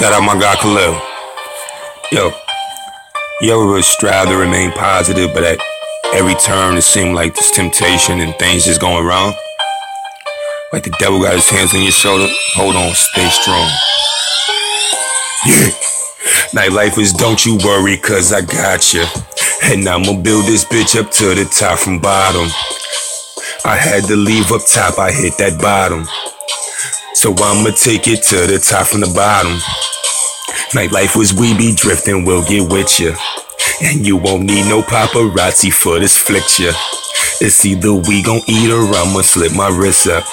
Shout out my guy Khalil. Yo, you ever strive to remain positive, but at every turn it seemed like there's temptation and things just going wrong? Like the devil got his hands on your shoulder. Hold on, stay strong. Yeah. NightLyferz don't you worry, cause I got you. And I'ma build this bitch up to the top from bottom. I had to leave up top, I hit that bottom. So I'ma take it to the top from the bottom. NightLyferz we be drifting, we'll get with you. And you won't need no paparazzi for this flick ya. It's either we gon' eat or I'ma slip my wrist up.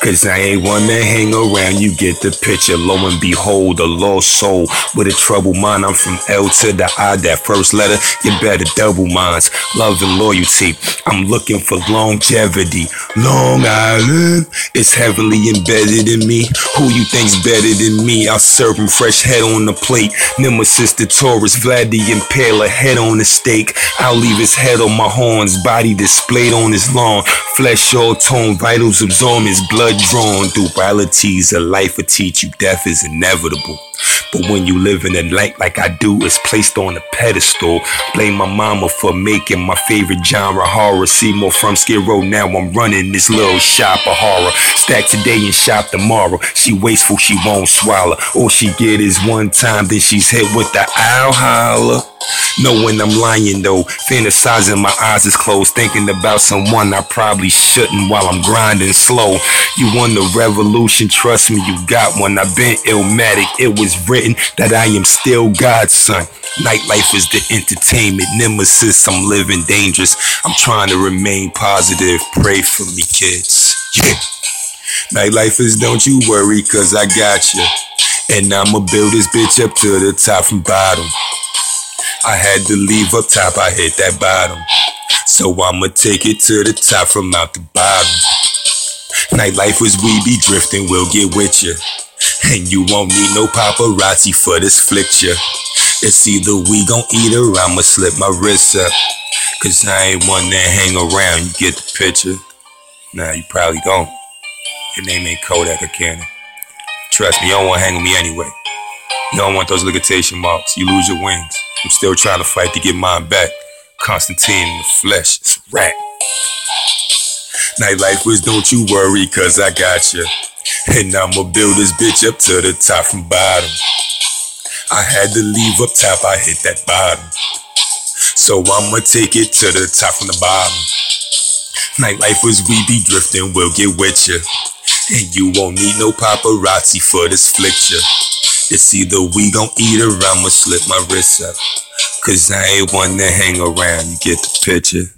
Cause I ain't one to hang around, you get the picture. Lo and behold, a lost soul with a troubled mind. I'm from L to the I, that first letter, you better double minds. Love and loyalty, I'm looking for longevity. Long Island is heavily embedded in me. Who you think's better than me? I'll serve him fresh head on the plate. Nemesis the Taurus, Vlad the Impaler, head on the stake. I'll leave his head on my horns, body displayed on his lawn. Flesh all tone, vitals absorb his blood drawn. Dualities of life will teach you death is inevitable. But when you live in a light like I do, it's placed on a pedestal. Blame my mama for making my favorite genre horror. Seymour from Skid Row now. I'm running this little shop of horror. Stack today and shop tomorrow. She wasteful, she won't swallow. All she get is one time, then she's hit with the owl holler. Knowing I'm lying though, fantasizing my eyes is closed, thinking about someone I probably shouldn't while I'm grinding slow. You won the revolution, trust me, you got one. I've been illmatic, it was written that I am still God's son. NightLyferz the entertainment, nemesis, I'm living dangerous. I'm trying to remain positive, pray for me, kids. Yeah. NightLyferz don't you worry, cause I got you. And I'ma build this bitch up to the top from bottom. I had to leave up top, I hit that bottom. So I'ma take it to the top from out the bottom. NightLyferz we be drifting, we'll get with ya. And you won't need no paparazzi for this flick ya. It's either we gon' eat or I'ma slip my wrist up. Cause I ain't one that hang around, you get the picture. Nah, you probably don't. Your name ain't Kodak or Canon. Trust me, you don't wanna hang with me anyway. You don't want those ligatation marks, you lose your wings. I'm still trying to fight to get mine back. Constantine in the flesh, rat. NightLyferz don't you worry, cause I got you. And I'ma build this bitch up to the top from bottom. I had to leave up top, I hit that bottom. So I'ma take it to the top from the bottom. NightLyferz we be drifting, we'll get with ya. And you won't need no paparazzi for this flick ya. It's either we gon' eat or I'ma slip my wrist up. Cause I ain't one to hang around, you get the picture.